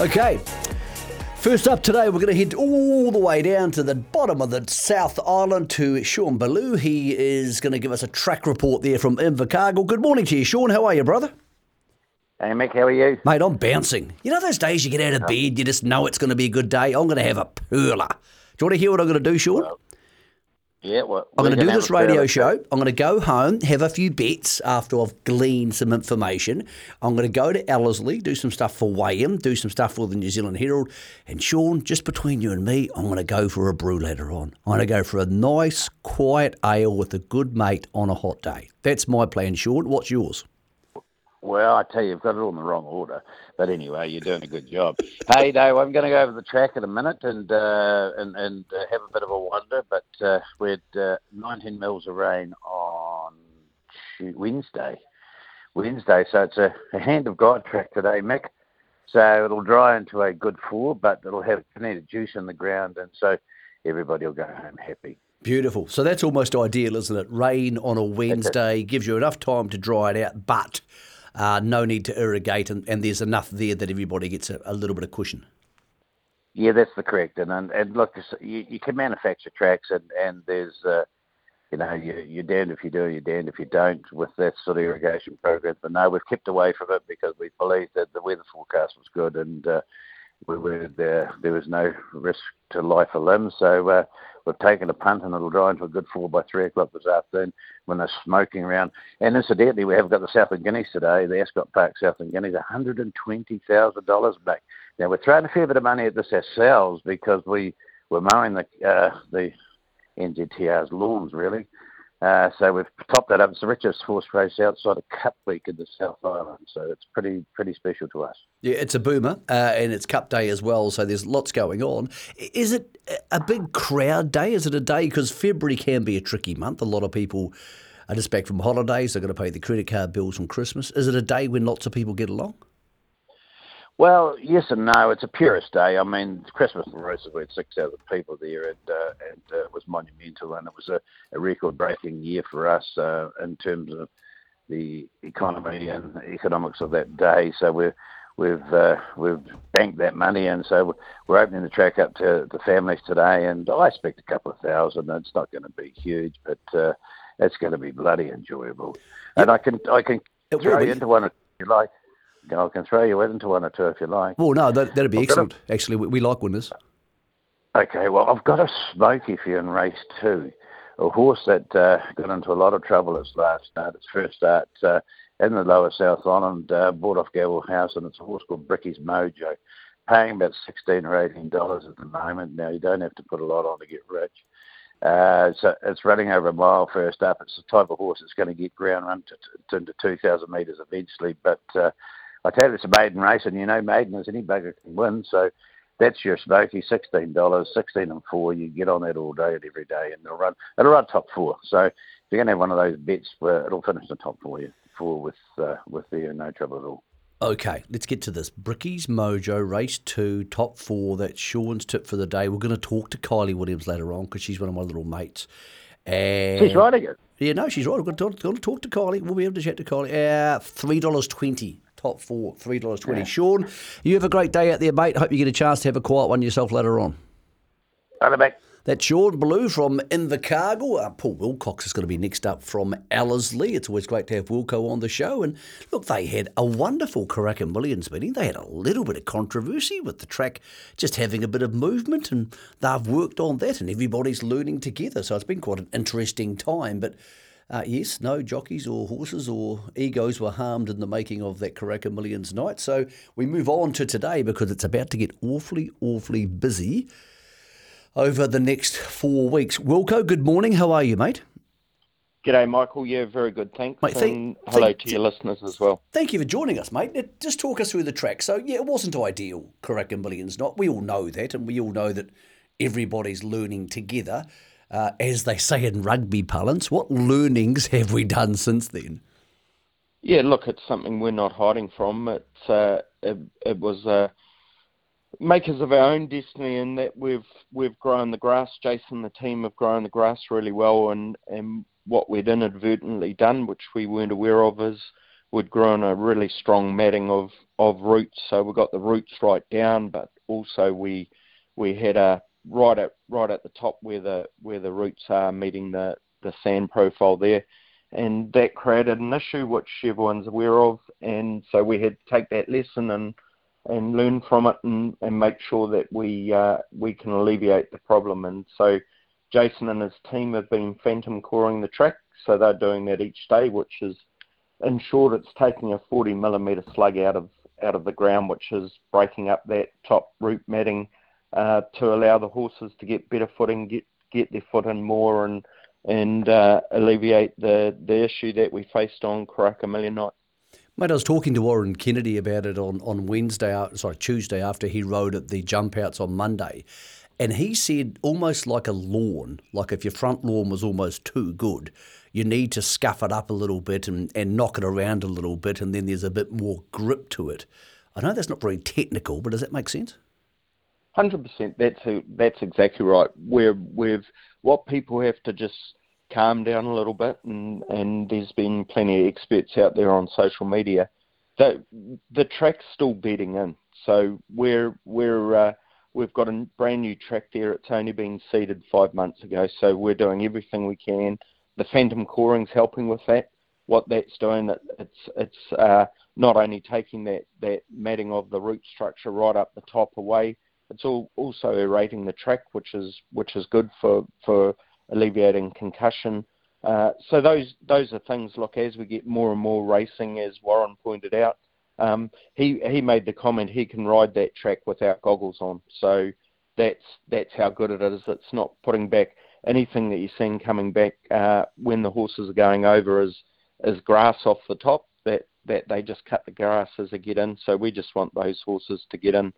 Okay. First up today, we're going to head all the way down to the bottom of the South Island to Sean Ballou. He is going to give us a track report there from Invercargill. Good morning to you, Sean. How are you, brother? Hey, Mick, how are you? Mate, I'm bouncing. You know those days you get out of bed, you just know it's going to be a good day? I'm going to have a perler. Do you want to hear what I'm going to do, Sean? Well, Yeah, well, I'm going to do this radio show. I'm going to go home, have a few bets after I've gleaned some information. I'm going to go to Ellerslie, do some stuff for Wayham, do some stuff for the New Zealand Herald. And Sean, just between you and me, I'm going to go for a brew later on. I'm going to go for a nice, quiet ale with a good mate on a hot day. That's my plan, Sean. What's yours? Well, I tell you, you've got it all in the wrong order. But anyway, you're doing a good job. hey, Dave, I'm going to go over the track in a minute and uh, and and uh, have a bit of a wander. But uh, we had uh, 19 mils of rain on Wednesday. Wednesday, so it's a, a hand of God track today, Mick. So it'll dry into a good four, but it'll have plenty of juice in the ground, and so everybody will go home happy. Beautiful. So that's almost ideal, isn't it? Rain on a Wednesday gives you enough time to dry it out, but uh, no need to irrigate, and, and there's enough there that everybody gets a, a little bit of cushion. Yeah, that's the correct. And and, and look, you, you can manufacture tracks, and and there's, uh, you know, you, you're damned if you do, you're damned if you don't with that sort of irrigation program. But no, we've kept away from it because we believed that the weather forecast was good, and uh, we were there. There was no risk to life or limb, so uh, we've taken a punt, and it'll dry into a good four by three o'clock this afternoon when they're smoking around. And incidentally, we have got the South Southern Guineas today, the Ascot Park Southern Guineas, one hundred and twenty thousand dollars back. Now we're throwing a fair bit of money at this ourselves because we were mowing the uh, the NZTR's lawns really. Uh, so we've topped that up. It's the richest horse race outside of Cup Week in the South Island, so it's pretty pretty special to us. Yeah, it's a boomer, uh, and it's Cup Day as well, so there's lots going on. Is it a big crowd day? Is it a day because February can be a tricky month? A lot of people are just back from holidays. They're going to pay the credit card bills from Christmas. Is it a day when lots of people get along? Well, yes and no. It's a purist day. I mean, Christmas and Roosters, we had 6,000 people there, and, uh, and uh, it was monumental, and it was a, a record-breaking year for us uh, in terms of the economy and economics of that day. So we're, we've uh, we've banked that money, and so we're opening the track up to the families today, and I expect a couple of thousand. It's not going to be huge, but uh, it's going to be bloody enjoyable. And I can I can It throw you into one if you like. I can throw you into one or two if you like. Well, no, that, that'd be I've got a- excellent. Actually, we, we like winners. Okay, well, I've got a smoky for you in race two. A horse that uh, got into a lot of trouble its last start, its first start uh, in the lower South Island, uh, bought off Gavelhouse, and it's a horse called Bricky's Mojo, paying about 16 or 18 dollars at the moment. Now, you don't have to put a lot on to get rich. Uh, so it's running over a mile first up. It's the type of horse that's going to get ground run to, to, into 2,000 metres eventually. But uh, I tell you, it's a maiden race, and you know, maiden is any bugger can win. So that's your smoky, sixteen dollars, sixteen and four. You get on that all day and every day, and it'll run. It'll run top four. So if you're going to have one of those bets, where it'll finish the top four, four with uh, with the no trouble at all. Okay, let's get to this. Bricky's Mojo, race two, top four. That's Sean's tip for the day. We're going to talk to Kylie Williams later on because she's one of my little mates. And She's riding it. Yeah, no, she's right. We're going to talk, to, talk to Kylie. We'll be able to chat to Kylie. Uh, $3.20. Top four, $3.20. Sean, you have a great day out there, mate. Hope you get a chance to have a quiet one yourself later on. Right back. That's Sean Blue from Invercargill. Uh, Paul Wilcox is going to be next up from Ellerslie. It's always great to have Wilco on the show. And look, they had a wonderful Karaka Millions meeting. They had a little bit of controversy with the track just having a bit of movement, and they've worked on that, and everybody's learning together. So it's been quite an interesting time. But uh, yes, no jockeys or horses or egos were harmed in the making of that Karaka Millions night. So we move on to today because it's about to get awfully, awfully busy over the next four weeks. Wilco, good morning. How are you, mate? G'day, Michael. Yeah, very good. Thanks. Mate, thank- and hello thank- to your listeners as well. Thank you for joining us, mate. Just talk us through the track. So, yeah, it wasn't ideal, Karaka Millions not. We all know that, and we all know that everybody's learning together. Uh, as they say in rugby parlance, what learnings have we done since then? Yeah, look, it's something we're not hiding from. It's uh, it, it was uh, makers of our own destiny, in that we've we've grown the grass. Jason, the team have grown the grass really well, and and what we'd inadvertently done, which we weren't aware of, is we'd grown a really strong matting of of roots, so we got the roots right down, but also we we had a right at right at the top where the where the roots are meeting the the sand profile there, and that created an issue which everyone's aware of, and so we had to take that lesson and and learn from it and, and make sure that we uh, we can alleviate the problem. And so Jason and his team have been phantom coring the track, so they're doing that each day, which is in short, it's taking a 40 millimeter slug out of out of the ground, which is breaking up that top root matting uh, to allow the horses to get better footing, get get their foot in more, and and uh, alleviate the the issue that we faced on Karaka Million Night. Mate, I was talking to Warren Kennedy about it on, on Wednesday, uh, sorry, Tuesday after he rode at the jump outs on Monday. And he said almost like a lawn, like if your front lawn was almost too good, you need to scuff it up a little bit and, and knock it around a little bit, and then there's a bit more grip to it. I know that's not very technical, but does that make sense? Hundred percent. That's a, that's exactly right. Where we've what people have to just calm down a little bit, and, and there's been plenty of experts out there on social media. The the track's still bedding in, so we're we're uh, we've got a brand new track there. It's only been seeded five months ago, so we're doing everything we can. The phantom coring's helping with that. What that's doing, it, it's it's uh, not only taking that that matting of the root structure right up the top away, it's all also aerating the track, which is which is good for for alleviating concussion. Uh, so those those are things. Look, as we get more and more racing, as Warren pointed out, um, he he made the comment he can ride that track without goggles on. So that's that's how good it is. It's not putting back anything that you're seeing coming back uh, when the horses are going over is is grass off the top. That that they just cut the grass as they get in. So we just want those horses to get in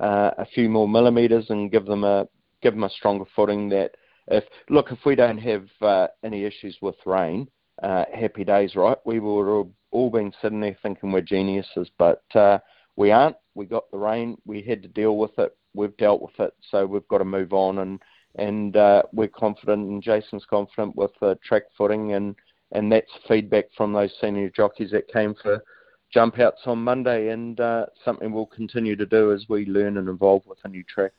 uh, a few more millimetres and give them a give them a stronger footing that if look, if we don't have uh, any issues with rain, uh, happy days, right? We would have all been sitting there thinking we're geniuses, but uh, we aren't. We got the rain. We had to deal with it. We've dealt with it, so we've got to move on. And and uh, we're confident, and Jason's confident with the track footing, and and that's feedback from those senior jockeys that came for jump outs on Monday, and uh, something we'll continue to do as we learn and evolve with a new track.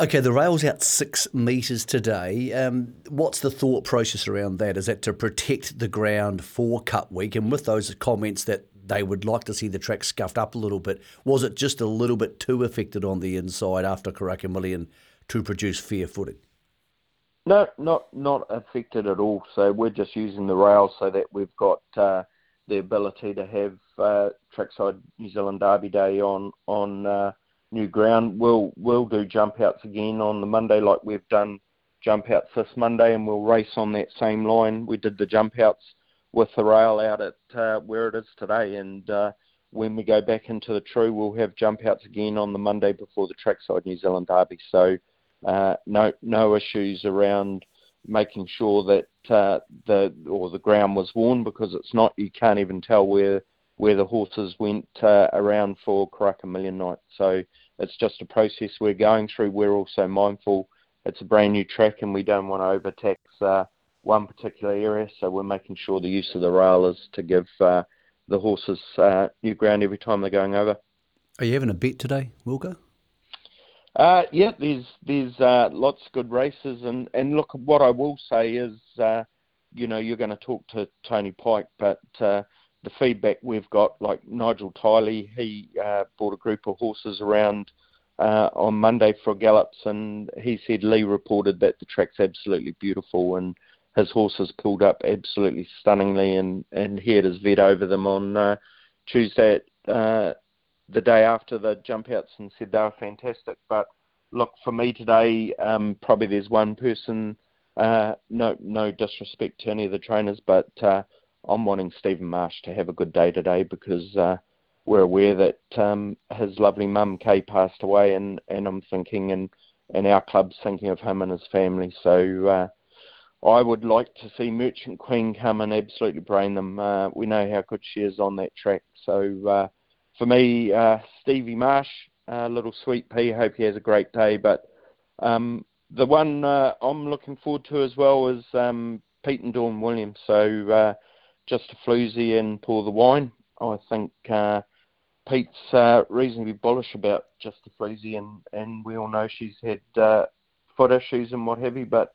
Okay, the rail's out six metres today. Um, what's the thought process around that? Is that to protect the ground for Cup Week? And with those comments that they would like to see the track scuffed up a little bit, was it just a little bit too affected on the inside after Karaka Million to produce fair footing? No, not not affected at all. So we're just using the rail so that we've got uh, the ability to have uh, trackside New Zealand Derby Day on on. Uh, new ground. We'll we'll do jump outs again on the Monday like we've done jump outs this Monday, and we'll race on that same line. We did the jump outs with the rail out at uh, where it is today, and uh, when we go back into the true, we'll have jump outs again on the Monday before the trackside New Zealand Derby. So uh, no no issues around making sure that uh, the or the ground was worn because it's not. You can't even tell where where the horses went uh, around for Karaka Million Night. So it's just a process we're going through. We're also mindful it's a brand new track and we don't want to overtax uh, one particular area, so we're making sure the use of the rail is to give uh, the horses uh, new ground every time they're going over. Are you having a bet today, Wilco? Uh, yeah, there's there's uh, lots of good races, and, and look, what I will say is, uh, you know, you're going to talk to Tony Pike, but uh, the feedback we've got, like Nigel Tiley, he uh, brought a group of horses around uh, on Monday for gallops, and he said Lee reported that the track's absolutely beautiful, and his horses pulled up absolutely stunningly, and and he had his vet over them on uh, Tuesday, at, uh, the day after the jump outs, and said they were fantastic. But look, for me today, um, probably there's one person. Uh, no, no disrespect to any of the trainers, but uh, I'm wanting Stephen Marsh to have a good day today because uh, we're aware that um, his lovely mum Kay passed away, and, and I'm thinking, and and our club's thinking of him and his family. So uh, I would like to see Merchant Queen come and absolutely brain them. Uh, we know how good she is on that track. So uh, for me, uh, Stevie Marsh, uh, little sweet pea. Hope he has a great day. But um, the one uh, I'm looking forward to as well is um, Pete and Dawn Williams. So uh, just a floozy and pour the wine. I think uh, Pete's uh, reasonably bullish about just the Freezy, and, and we all know she's had foot issues and what have you, but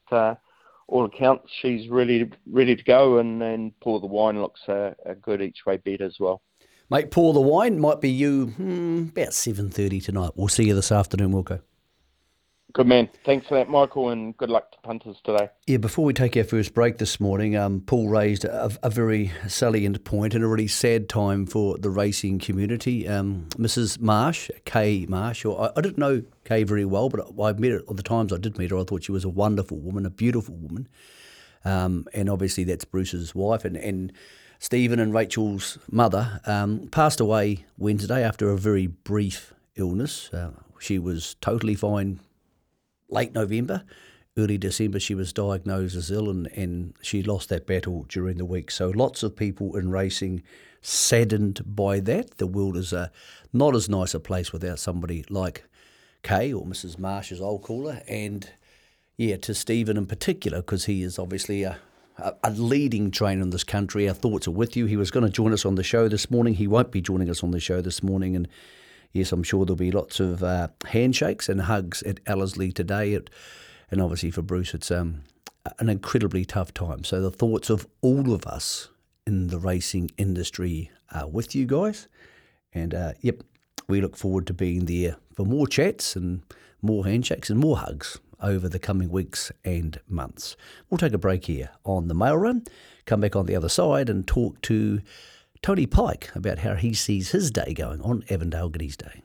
all accounts she's really ready to go, and, and Pour the Wine looks a, a good each way bet as well. Mate, Pour the Wine might be you hmm, about 7.30 tonight. We'll see you this afternoon, Wilco. Good man. Thanks for that, Michael, and good luck to punters today. Yeah, before we take our first break this morning, um, Paul raised a, a, very salient point and a really sad time for the racing community. Um, Mrs. Marsh, Kay Marsh, or I, I, didn't know Kay very well, but I met her, or the times I did meet her, I thought she was a wonderful woman, a beautiful woman. Um, and obviously that's Bruce's wife. And, and Stephen and Rachel's mother um, passed away Wednesday after a very brief illness. Uh, she was totally fine late November, early December, she was diagnosed as ill and, and she lost that battle during the week. So lots of people in racing saddened by that. The world is a, not as nice a place without somebody like Kay or Mrs. Marsh, as I'll call her. And yeah, to Stephen in particular, because he is obviously a, a, a, leading trainer in this country. Our thoughts are with you. He was going to join us on the show this morning. He won't be joining us on the show this morning. And yes, I'm sure there'll be lots of uh, handshakes and hugs at Ellerslie today. It, and obviously for Bruce, it's um, an incredibly tough time. So the thoughts of all of us in the racing industry are with you guys. And uh, yep, we look forward to being there for more chats and more handshakes and more hugs over the coming weeks and months. We'll take a break here on the mail run, come back on the other side and talk to Tony Pike about how he sees his day going on Avondale Guineas Day.